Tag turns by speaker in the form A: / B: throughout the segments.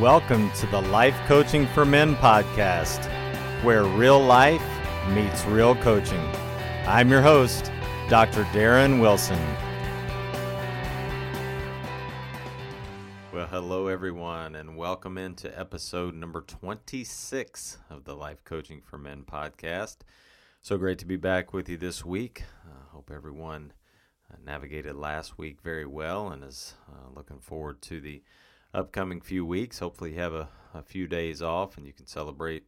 A: Welcome to the Life Coaching for Men podcast, where real life meets real coaching. I'm your host, Dr. Darin Wilson. Well, hello, everyone, and welcome into episode number 26 of the Life Coaching for Men podcast. So great to be back with you this week. I uh, hope everyone navigated last week very well and is uh, looking forward to the upcoming few weeks. Hopefully, you have a, a few days off and you can celebrate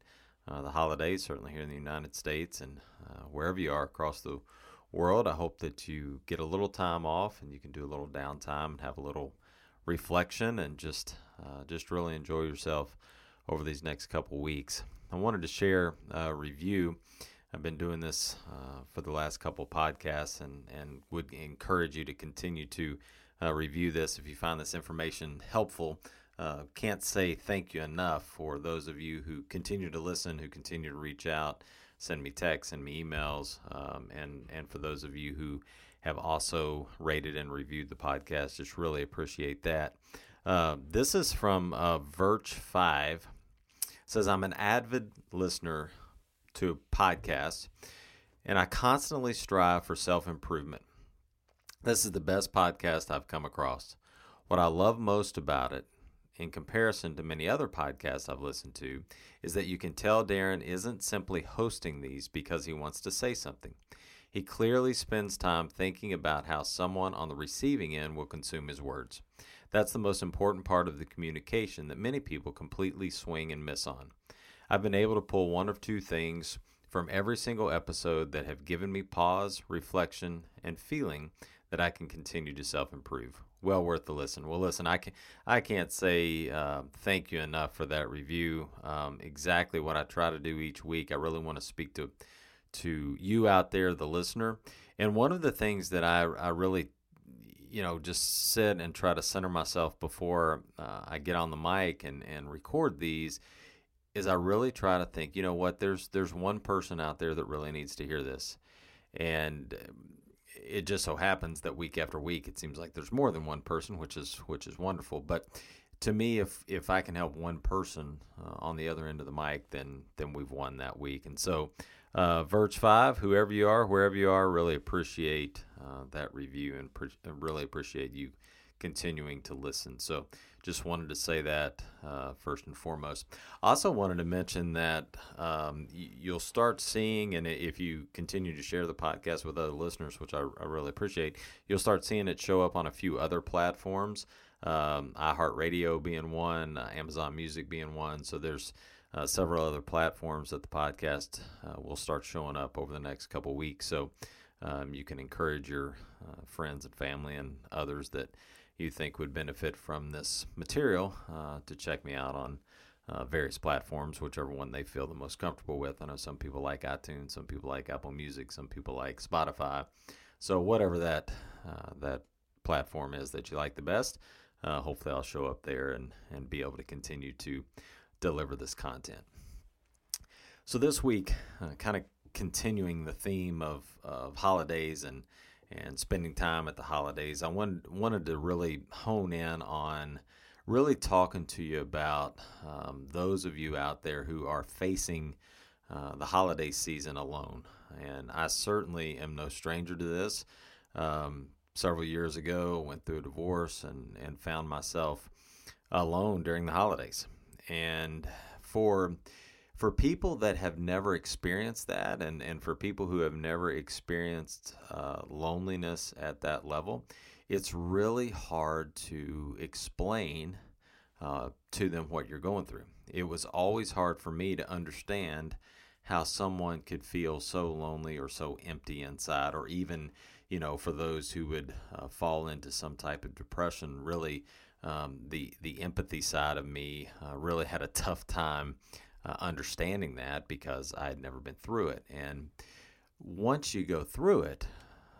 A: uh, the holidays, certainly here in the United States and uh, wherever you are across the world. I hope that you get a little time off and you can do a little downtime and have a little reflection and just uh, just really enjoy yourself over these next couple weeks. I wanted to share a review. I've been doing this uh, for the last couple podcasts and, and would encourage you to continue to uh, review this if you find this information helpful. Uh, can't say thank you enough for those of you who continue to listen, who continue to reach out, send me texts, send me emails, um, and and for those of you who have also rated and reviewed the podcast, just really appreciate that. Uh, this is from uh, Virch Five. says I'm an avid listener to podcasts, and I constantly strive for self improvement. This is the best podcast I've come across. What I love most about it, in comparison to many other podcasts I've listened to, is that you can tell Darin isn't simply hosting these because he wants to say something. He clearly spends time thinking about how someone on the receiving end will consume his words. That's the most important part of the communication that many people completely swing and miss on. I've been able to pull one or two things from every single episode that have given me pause, reflection, and feeling that I can continue to self improve. Well worth the listen. Well, listen, I can I can't say uh, thank you enough for that review. Um, exactly what I try to do each week. I really want to speak to to you out there, the listener. And one of the things that I I really you know just sit and try to center myself before uh, I get on the mic and and record these is I really try to think, you know what, there's there's one person out there that really needs to hear this. And it just so happens that week after week, it seems like there's more than one person, which is which is wonderful. But to me, if if I can help one person uh, on the other end of the mic, then then we've won that week. And so, uh, Verge Five, whoever you are, wherever you are, really appreciate uh, that review and pre- really appreciate you continuing to listen. So just wanted to say that uh, first and foremost. Also wanted to mention that um, you'll start seeing, and if you continue to share the podcast with other listeners, which I, I really appreciate, you'll start seeing it show up on a few other platforms. Um, iHeartRadio being one, uh, Amazon Music being one. So there's uh, several other platforms that the podcast uh, will start showing up over the next couple weeks. So um, you can encourage your uh, friends and family and others that you think would benefit from this material uh, to check me out on uh, various platforms, whichever one they feel the most comfortable with. I know some people like iTunes, some people like Apple Music, some people like Spotify. So whatever that uh, that platform is that you like the best, uh, hopefully I'll show up there and and be able to continue to deliver this content. So this week, uh, kind of continuing the theme of of holidays and and spending time at the holidays, I wanted, wanted to really hone in on really talking to you about um, those of you out there who are facing uh, the holiday season alone. And I certainly am no stranger to this. Um, several years ago, went through a divorce and, and found myself alone during the holidays. And for for people that have never experienced that and, and for people who have never experienced uh, loneliness at that level, it's really hard to explain uh, to them what you're going through. It was always hard for me to understand how someone could feel so lonely or so empty inside or even you know, for those who would uh, fall into some type of depression, really um, the the empathy side of me uh, really had a tough time uh, understanding that because I had never been through it. And once you go through it,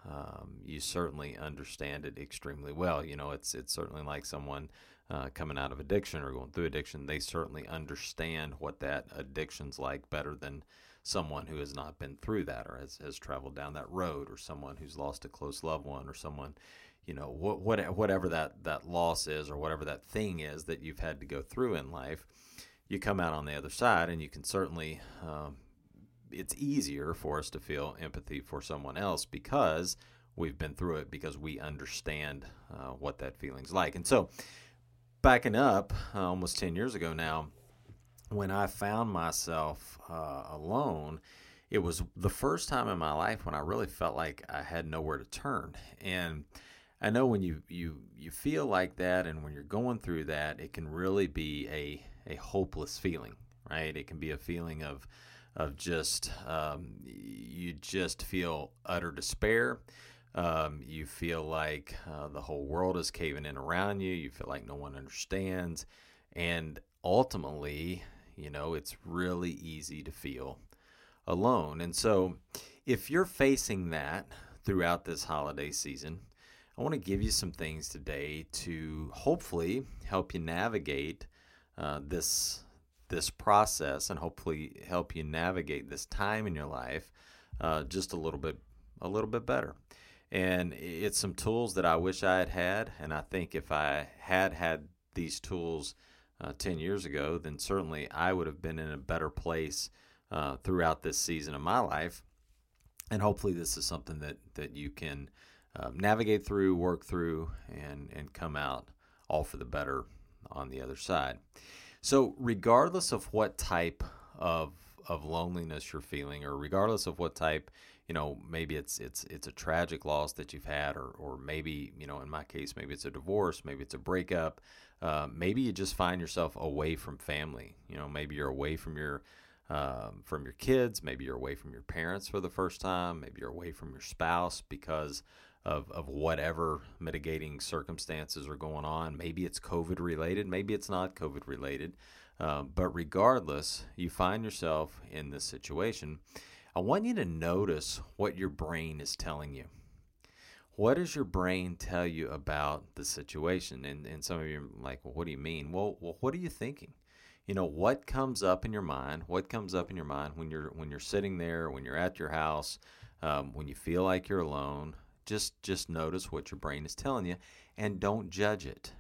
A: um, you certainly understand it extremely well. You know, it's it's certainly like someone uh, coming out of addiction or going through addiction. They certainly understand what that addiction's like better than someone who has not been through that or has, has traveled down that road or someone who's lost a close loved one or someone you know what, what whatever that that loss is or whatever that thing is that you've had to go through in life you come out on the other side and you can certainly um, it's easier for us to feel empathy for someone else because we've been through it because we understand uh, what that feeling's like. And so backing up uh, almost 10 years ago now when i found myself uh, alone it was the first time in my life when i really felt like i had nowhere to turn. And I know when you, you you feel like that and when you're going through that, it can really be a, a hopeless feeling, right? It can be a feeling of of just um, you just feel utter despair. Um, you feel like uh, the whole world is caving in around you. You feel like no one understands, and ultimately, you know, it's really easy to feel alone. And so, if you're facing that throughout this holiday season, I want to give you some things today to hopefully help you navigate uh, this this process and hopefully help you navigate this time in your life uh, just a little bit a little bit better. And it's some tools that I wish I had had, and I think if I had had these tools uh, 10 years ago, then certainly I would have been in a better place uh, throughout this season of my life. And hopefully, this is something that that you can um, navigate through, work through, and and come out all for the better on the other side. So, regardless of what type of of loneliness you're feeling, or regardless of what type, you know, maybe it's it's it's a tragic loss that you've had, or or maybe you know, in my case, maybe it's a divorce, maybe it's a breakup, uh, maybe you just find yourself away from family. You know, maybe you're away from your um, from your kids, maybe you're away from your parents for the first time, maybe you're away from your spouse because of, of whatever mitigating circumstances are going on. Maybe it's COVID related, maybe it's not COVID related. Um, but regardless, you find yourself in this situation. I want you to notice what your brain is telling you. What does your brain tell you about the situation? And, and some of you are like, well, what do you mean? Well, well, what are you thinking? You know, what comes up in your mind? What comes up in your mind when you're when you're sitting there, when you're at your house, um, when you feel like you're alone? Just just notice what your brain is telling you and don't judge it.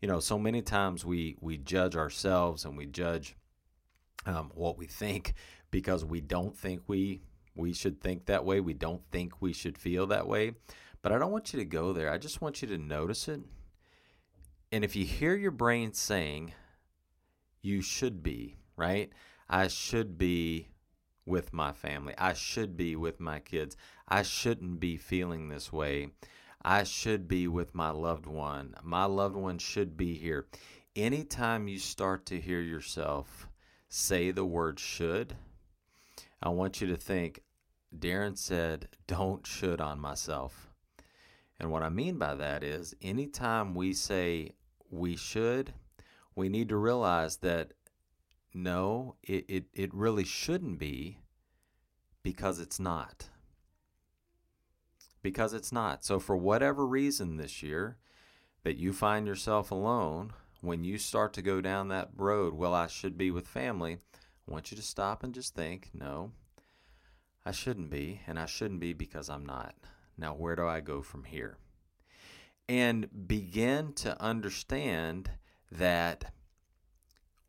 A: You know, so many times we we judge ourselves and we judge um, what we think because we don't think we we should think that way. We don't think we should feel that way. But I don't want you to go there. I just want you to notice it. And if you hear your brain saying, you should be, right? I should be with my family. I should be with my kids. I shouldn't be feeling this way. I should be with my loved one. My loved one should be here. Anytime you start to hear yourself say the word should, I want you to think, Darin said, don't should on myself. And what I mean by that is anytime we say we should, we need to realize that no, it, it, it really shouldn't be because it's not. Because it's not. So, for whatever reason this year that you find yourself alone, when you start to go down that road, well, I should be with family, I want you to stop and just think, no, I shouldn't be, and I shouldn't be because I'm not. Now, where do I go from here? And begin to understand that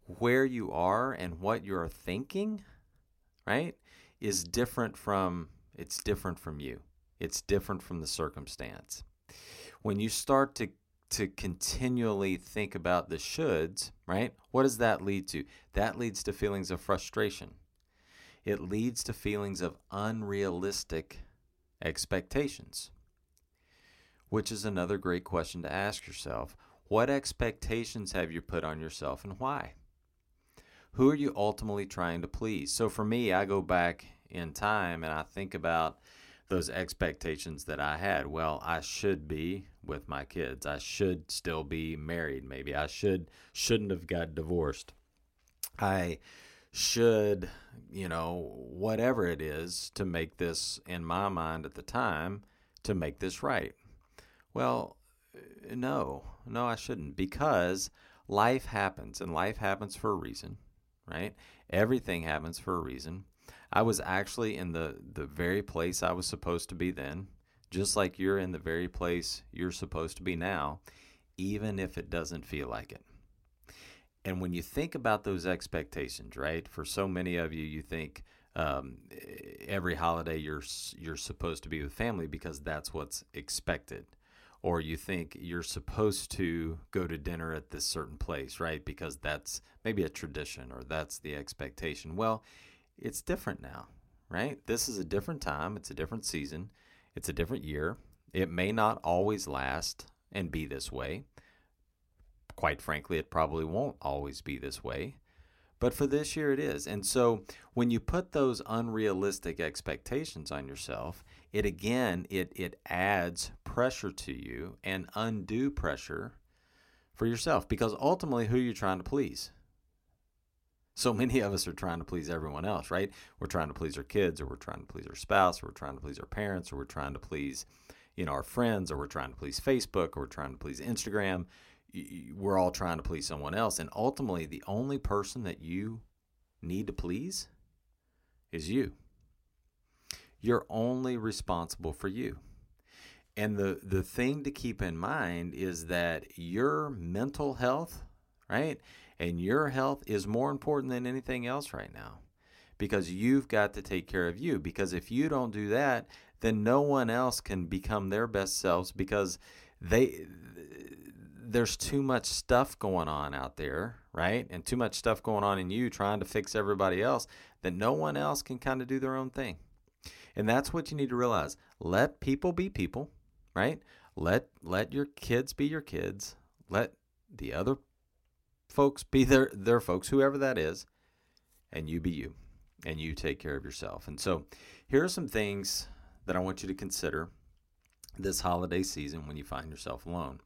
A: where you are and what you're thinking, right, is different from it's different from you. It's different from the circumstance. When you start to to continually think about the shoulds, right? What does that lead to? That leads to feelings of frustration. It leads to feelings of unrealistic expectations. Which is another great question to ask yourself. What expectations have you put on yourself and why? Who are you ultimately trying to please? So for me, I go back in time and I think about those expectations that I had. Well, I should be with my kids. I should still be married. Maybe I should shouldn't have got divorced. I should, you know, whatever it is to make this in my mind at the time to make this right. Well, no, no, I shouldn't because life happens and life happens for a reason, right? Everything happens for a reason. I was actually in the, the very place I was supposed to be then, just like you're in the very place you're supposed to be now, even if it doesn't feel like it. And when you think about those expectations, right? For so many of you, you think um, every holiday you're you're supposed to be with family because that's what's expected or you think you're supposed to go to dinner at this certain place, right? Because that's maybe a tradition or that's the expectation. Well, it's different now, right? This is a different time, it's a different season, it's a different year. It may not always last and be this way. Quite frankly, it probably won't always be this way. But for this year, it is. And so when you put those unrealistic expectations on yourself, it again, it, it adds pressure to you and undue pressure for yourself because ultimately, who are you trying to please? So many of us are trying to please everyone else, right? We're trying to please our kids, or we're trying to please our spouse, or we're trying to please our parents, or we're trying to please, you know, our friends, or we're trying to please Facebook, or we're trying to please Instagram we're all trying to please someone else. And ultimately, the only person that you need to please is you. You're only responsible for you. And the, the thing to keep in mind is that your mental health, right, and your health is more important than anything else right now because you've got to take care of you. Because if you don't do that, then no one else can become their best selves because they there's too much stuff going on out there, right? And too much stuff going on in you trying to fix everybody else that no one else can kind of do their own thing. And that's what you need to realize. Let people be people, right? Let let your kids be your kids. Let the other folks be their their folks, whoever that is, and you be you. And you take care of yourself. And so here are some things that I want you to consider this holiday season when you find yourself alone.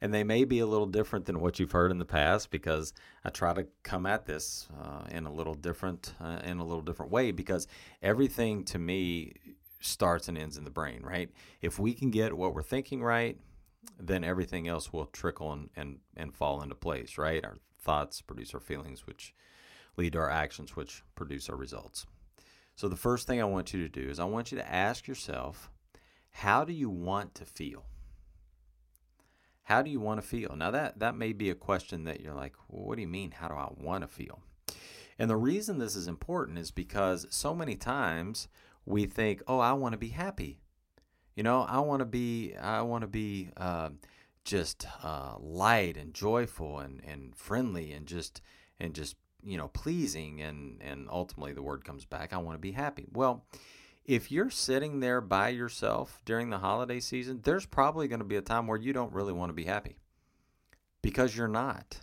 A: And they may be a little different than what you've heard in the past because I try to come at this uh, in a little different uh, in a little different way because everything to me starts and ends in the brain, right? If we can get what we're thinking right, then everything else will trickle and, and, and fall into place, right? Our thoughts produce our feelings, which lead to our actions, which produce our results. So the first thing I want you to do is I want you to ask yourself, how do you want to feel? How do you want to feel? Now that that may be a question that you're like, well, what do you mean? How do I want to feel? And the reason this is important is because so many times we think, oh, I want to be happy. You know, I want to be, I want to be uh, just uh, light and joyful and, and friendly and just and just you know pleasing and and ultimately the word comes back. I want to be happy. Well, if you're sitting there by yourself during the holiday season, there's probably going to be a time where you don't really want to be happy because you're not.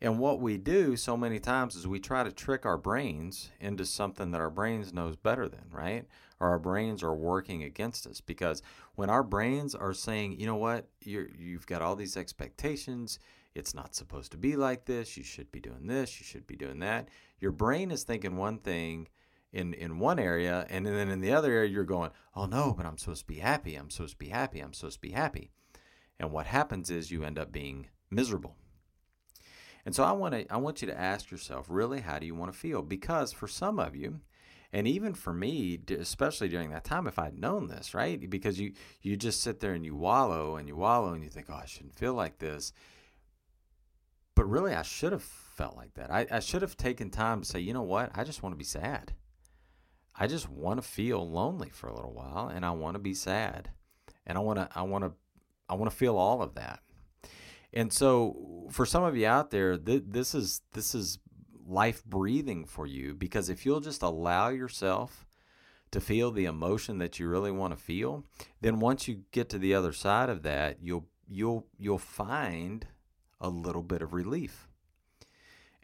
A: And what we do so many times is we try to trick our brains into something that our brains knows better than, right? Or our brains are working against us because when our brains are saying, you know what, you you've got all these expectations, it's not supposed to be like this, you should be doing this, you should be doing that. Your brain is thinking one thing in in one area and then in the other area you're going oh no but i'm supposed to be happy i'm supposed to be happy i'm supposed to be happy. And what happens is you end up being miserable. And so i want to i want you to ask yourself really how do you want to feel? Because for some of you and even for me especially during that time if i'd known this right? Because you you just sit there and you wallow and you wallow and you think oh i shouldn't feel like this. But really i should have felt like that. I, I should have taken time to say you know what? I just want to be sad I just want to feel lonely for a little while and I want to be sad. And I want to I want to I want to feel all of that. And so for some of you out there th- this is this is life breathing for you because if you'll just allow yourself to feel the emotion that you really want to feel, then once you get to the other side of that, you'll you'll you'll find a little bit of relief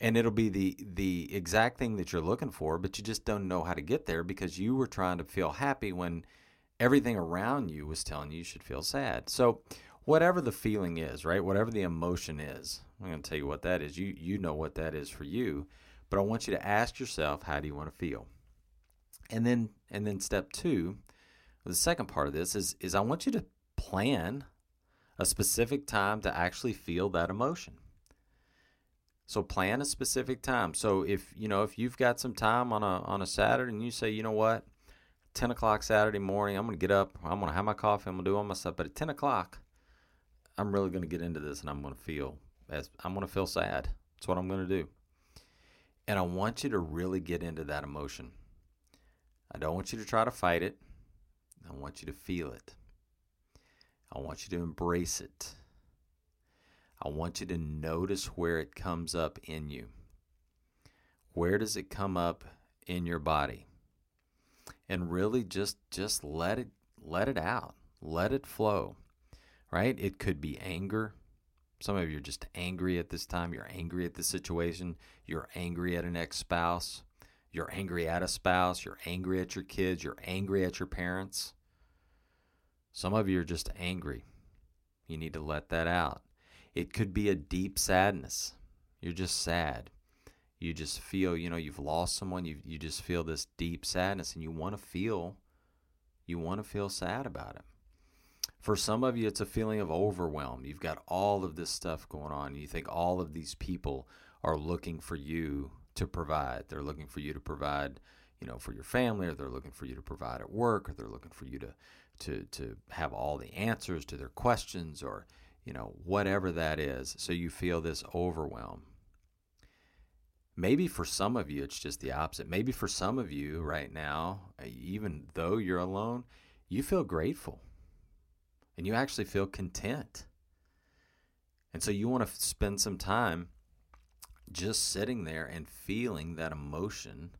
A: and it'll be the the exact thing that you're looking for but you just don't know how to get there because you were trying to feel happy when everything around you was telling you you should feel sad. So, whatever the feeling is, right? Whatever the emotion is, I'm going to tell you what that is. You you know what that is for you, but I want you to ask yourself, how do you want to feel? And then and then step 2, the second part of this is is I want you to plan a specific time to actually feel that emotion. So plan a specific time. So if you know if you've got some time on a on a Saturday and you say, you know what, ten o'clock Saturday morning, I'm gonna get up, I'm gonna have my coffee, I'm gonna do all my stuff. But at ten o'clock, I'm really gonna get into this and I'm gonna feel as I'm gonna feel sad. That's what I'm gonna do. And I want you to really get into that emotion. I don't want you to try to fight it. I want you to feel it. I want you to embrace it. I want you to notice where it comes up in you. Where does it come up in your body? And really just just let it let it out. Let it flow. Right? It could be anger. Some of you are just angry at this time. You're angry at the situation. You're angry at an ex-spouse. You're angry at a spouse. You're angry at your kids. You're angry at your parents. Some of you are just angry. You need to let that out. It could be a deep sadness. You're just sad. You just feel, you know, you've lost someone. You you just feel this deep sadness, and you want to feel, you want to feel sad about it. For some of you, it's a feeling of overwhelm. You've got all of this stuff going on. You think all of these people are looking for you to provide. They're looking for you to provide, you know, for your family, or they're looking for you to provide at work, or they're looking for you to to to have all the answers to their questions, or you know, whatever that is. So you feel this overwhelm. Maybe for some of you, it's just the opposite. Maybe for some of you right now, uh, even though you're alone, you feel grateful and you actually feel content. And so you want to spend some time just sitting there and feeling that emotion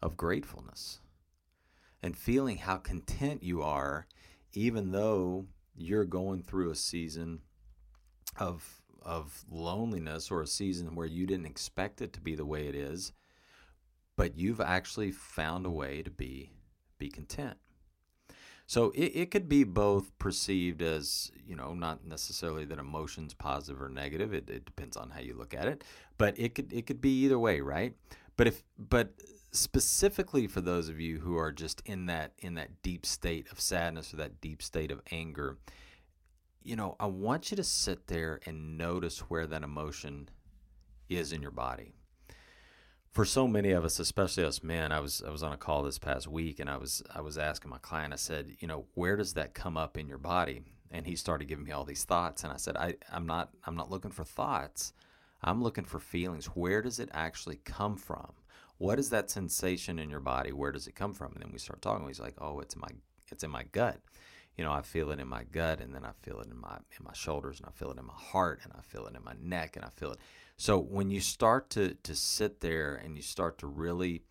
A: of gratefulness and feeling how content you are, even though you're going through a season of of loneliness or a season where you didn't expect it to be the way it is, but you've actually found a way to be be content. So it, it could be both perceived as, you know, not necessarily that emotion's positive or negative. It, it depends on how you look at it. But it could it could be either way, right? But if but specifically for those of you who are just in that in that deep state of sadness or that deep state of anger, you know, I want you to sit there and notice where that emotion is in your body. For so many of us, especially us men, I was I was on a call this past week and I was I was asking my client, I said, you know, where does that come up in your body? And he started giving me all these thoughts and I said, I, I'm not I'm not looking for thoughts. I'm looking for feelings. Where does it actually come from? What is that sensation in your body? Where does it come from? And then we start talking. He's like, Oh, it's my it's in my gut you know, I feel it in my gut and then I feel it in my in my shoulders and I feel it in my heart and I feel it in my neck and I feel it. So when you start to to sit there and you start to really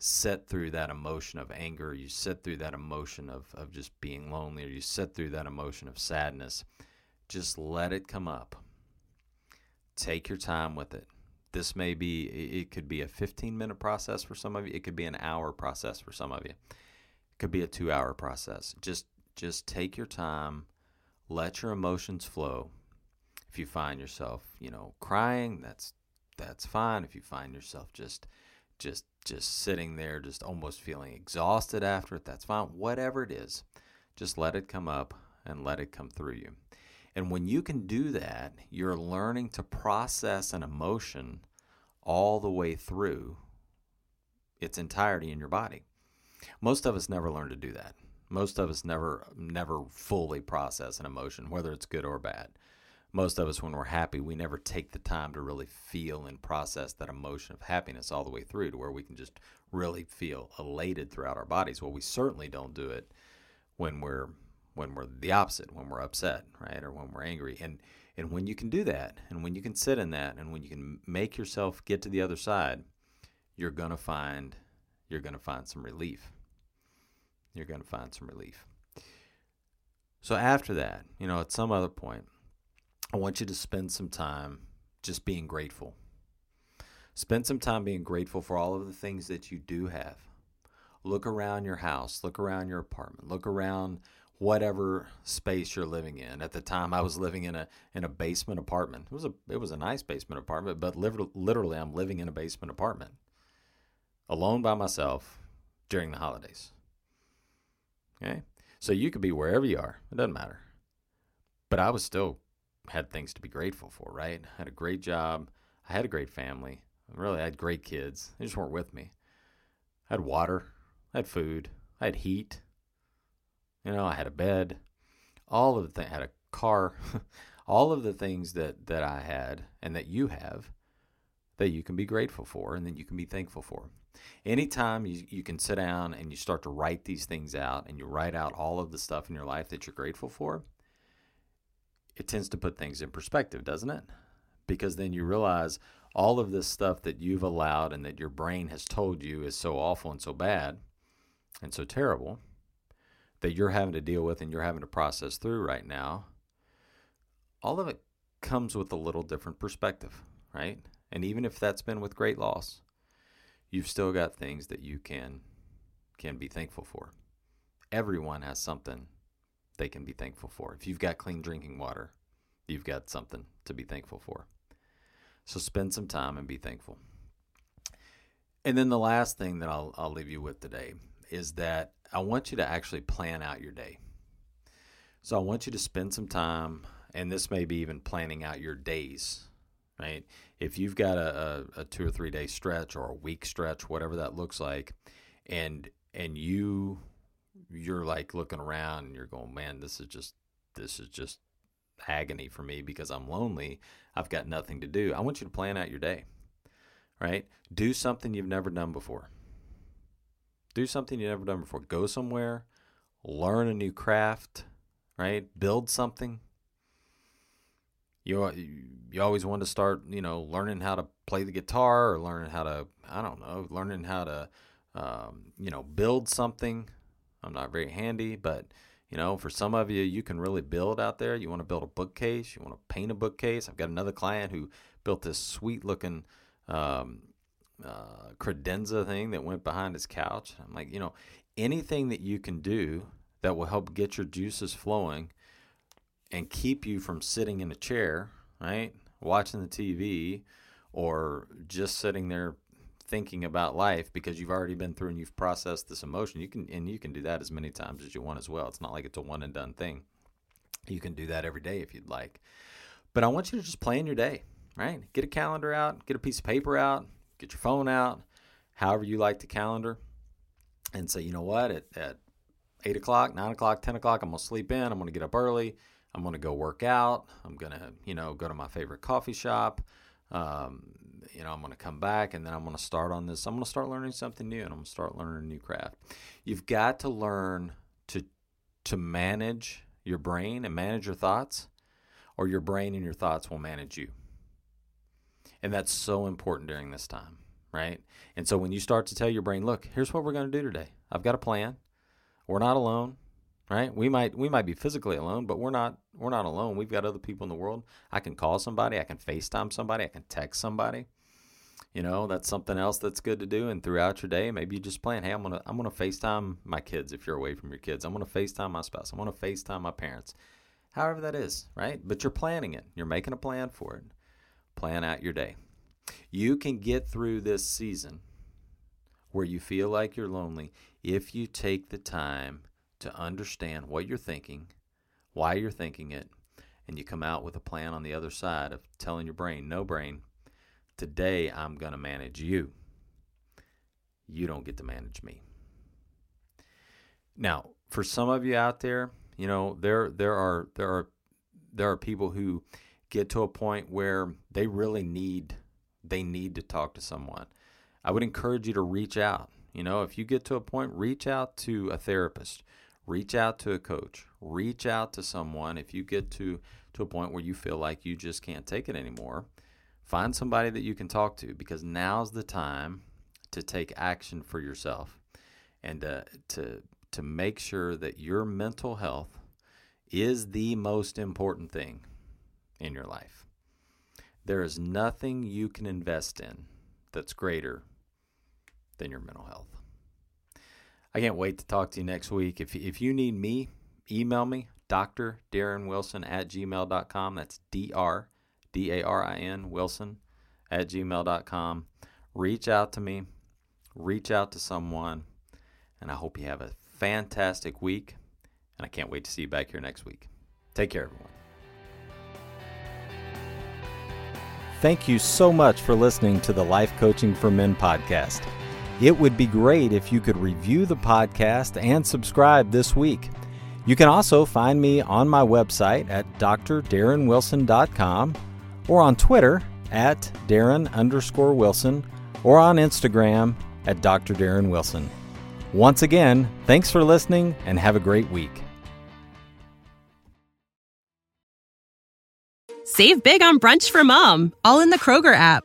A: sit through that emotion of anger, you sit through that emotion of, of just being lonely, or you sit through that emotion of sadness, just let it come up. Take your time with it. This may be, it could be a 15 minute process for some of you, it could be an hour process for some of you, it could be a two hour process. Just just take your time, let your emotions flow. If you find yourself, you know, crying, that's that's fine. If you find yourself just just just sitting there just almost feeling exhausted after it, that's fine. Whatever it is, just let it come up and let it come through you. And when you can do that, you're learning to process an emotion all the way through its entirety in your body. Most of us never learn to do that. Most of us never never fully process an emotion, whether it's good or bad. Most of us, when we're happy, we never take the time to really feel and process that emotion of happiness all the way through to where we can just really feel elated throughout our bodies. Well, we certainly don't do it when we're when we're the opposite, when we're upset, right, or when we're angry. And and when you can do that, and when you can sit in that, and when you can make yourself get to the other side, you're gonna find you're gonna find some relief you're going to find some relief. So after that, you know, at some other point, I want you to spend some time just being grateful. Spend some time being grateful for all of the things that you do have, look around your house, look around your apartment, look around whatever space you're living in. At the time, I was living in a in a basement apartment. It was a it was a nice basement apartment, but literally, I'm living in a basement apartment, alone by myself during the holidays. Okay, so you could be wherever you are. It doesn't matter. But I was still had things to be grateful for. Right, I had a great job. I had a great family. Really, I had great kids. They just weren't with me. I had water. I had food. I had heat. You know, I had a bed, all of the things, I had a car, all of the things that, that I had and that you have that you can be grateful for and that you can be thankful for. Anytime you, you can sit down and you start to write these things out and you write out all of the stuff in your life that you're grateful for, it tends to put things in perspective, doesn't it? Because then you realize all of this stuff that you've allowed and that your brain has told you is so awful and so bad and so terrible that you're having to deal with and you're having to process through right now, all of it comes with a little different perspective, right? And even if that's been with great loss, you've still got things that you can can be thankful for. Everyone has something they can be thankful for. If you've got clean drinking water, you've got something to be thankful for. So spend some time and be thankful. And then the last thing that I'll, I'll leave you with today is that I want you to actually plan out your day. So I want you to spend some time, and this may be even planning out your days, right? If you've got a, a, a two or three day stretch or a week stretch, whatever that looks like, and and you you're like looking around and you're going, man, this is just this is just agony for me because I'm lonely. I've got nothing to do. I want you to plan out your day, right? Do something you've never done before. Do something you've never done before. Go somewhere, learn a new craft, right? Build something. You you always want to start, you know, learning how to play the guitar or learning how to, I don't know, learning how to, um, you know, build something. I'm not very handy, but you know, for some of you, you can really build out there. You want to build a bookcase, you want to paint a bookcase. I've got another client who built this sweet looking um, uh, credenza thing that went behind his couch. I'm like, you know, anything that you can do that will help get your juices flowing and keep you from sitting in a chair, right? Watching the TV or just sitting there thinking about life because you've already been through and you've processed this emotion. You can and you can do that as many times as you want as well. It's not like it's a one and done thing. You can do that every day if you'd like. But I want you to just plan your day, right? Get a calendar out, get a piece of paper out, get your phone out, however you like the calendar, and say, you know what, at, at 8 o'clock, 9 o'clock, 10 o'clock, I'm to sleep in. I'm to get up early. I'm going to go work out. I'm going to, you know, go to my favorite coffee shop. Um, you know, I'm going to come back and then I'm going to start on this. I'm going to start learning something new and I'm going to start learning a new craft. You've got to learn to to manage your brain and manage your thoughts or your brain and your thoughts will manage you. And that's so important during this time, right? And so when you start to tell your brain, look, here's what we're going to do today. I've got a plan. We're not alone, right? We might we might be physically alone, but we're not we're not alone. We've got other people in the world. I can call somebody, I can FaceTime somebody, I can text somebody. You know, that's something else that's good to do. And throughout your day, maybe you just plan, hey, I'm gonna I'm gonna FaceTime my kids if you're away from your kids. I'm gonna FaceTime my spouse. I'm gonna FaceTime my parents. However that is, right? But you're planning it. You're making a plan for it plan out your day. You can get through this season where you feel like you're lonely if you take the time to understand what you're thinking, why you're thinking it, and you come out with a plan on the other side of telling your brain, no brain, today I'm going to manage you. You don't get to manage me. Now, for some of you out there, you know, there there are there are there are people who get to a point where they really need they need to talk to someone. I would encourage you to reach out. You know, if you get to a point, reach out to a therapist, reach out to a coach, reach out to someone if you get to to a point where you feel like you just can't take it anymore. Find somebody that you can talk to because now's the time to take action for yourself and uh, to to make sure that your mental health is the most important thing in your life. There is nothing you can invest in that's greater than your mental health. I can't wait to talk to you next week. If, if you need me, email me, Dr. Darin Wilson at gmail.com. That's D R D A R I N Wilson at gmail.com. Reach out to me, reach out to someone, and I hope you have a fantastic week. And I can't wait to see you back here next week. Take care, everyone. Thank you so much for listening to the Life Coaching for Men podcast. It would be great if you could review the podcast and subscribe this week. You can also find me on my website at drdarinwilson.com or on Twitter at Darin underscore Wilson or on Instagram at Dr. Darin Wilson. Once again, thanks for listening and have a great week.
B: Save big on brunch for mom, all in the Kroger app.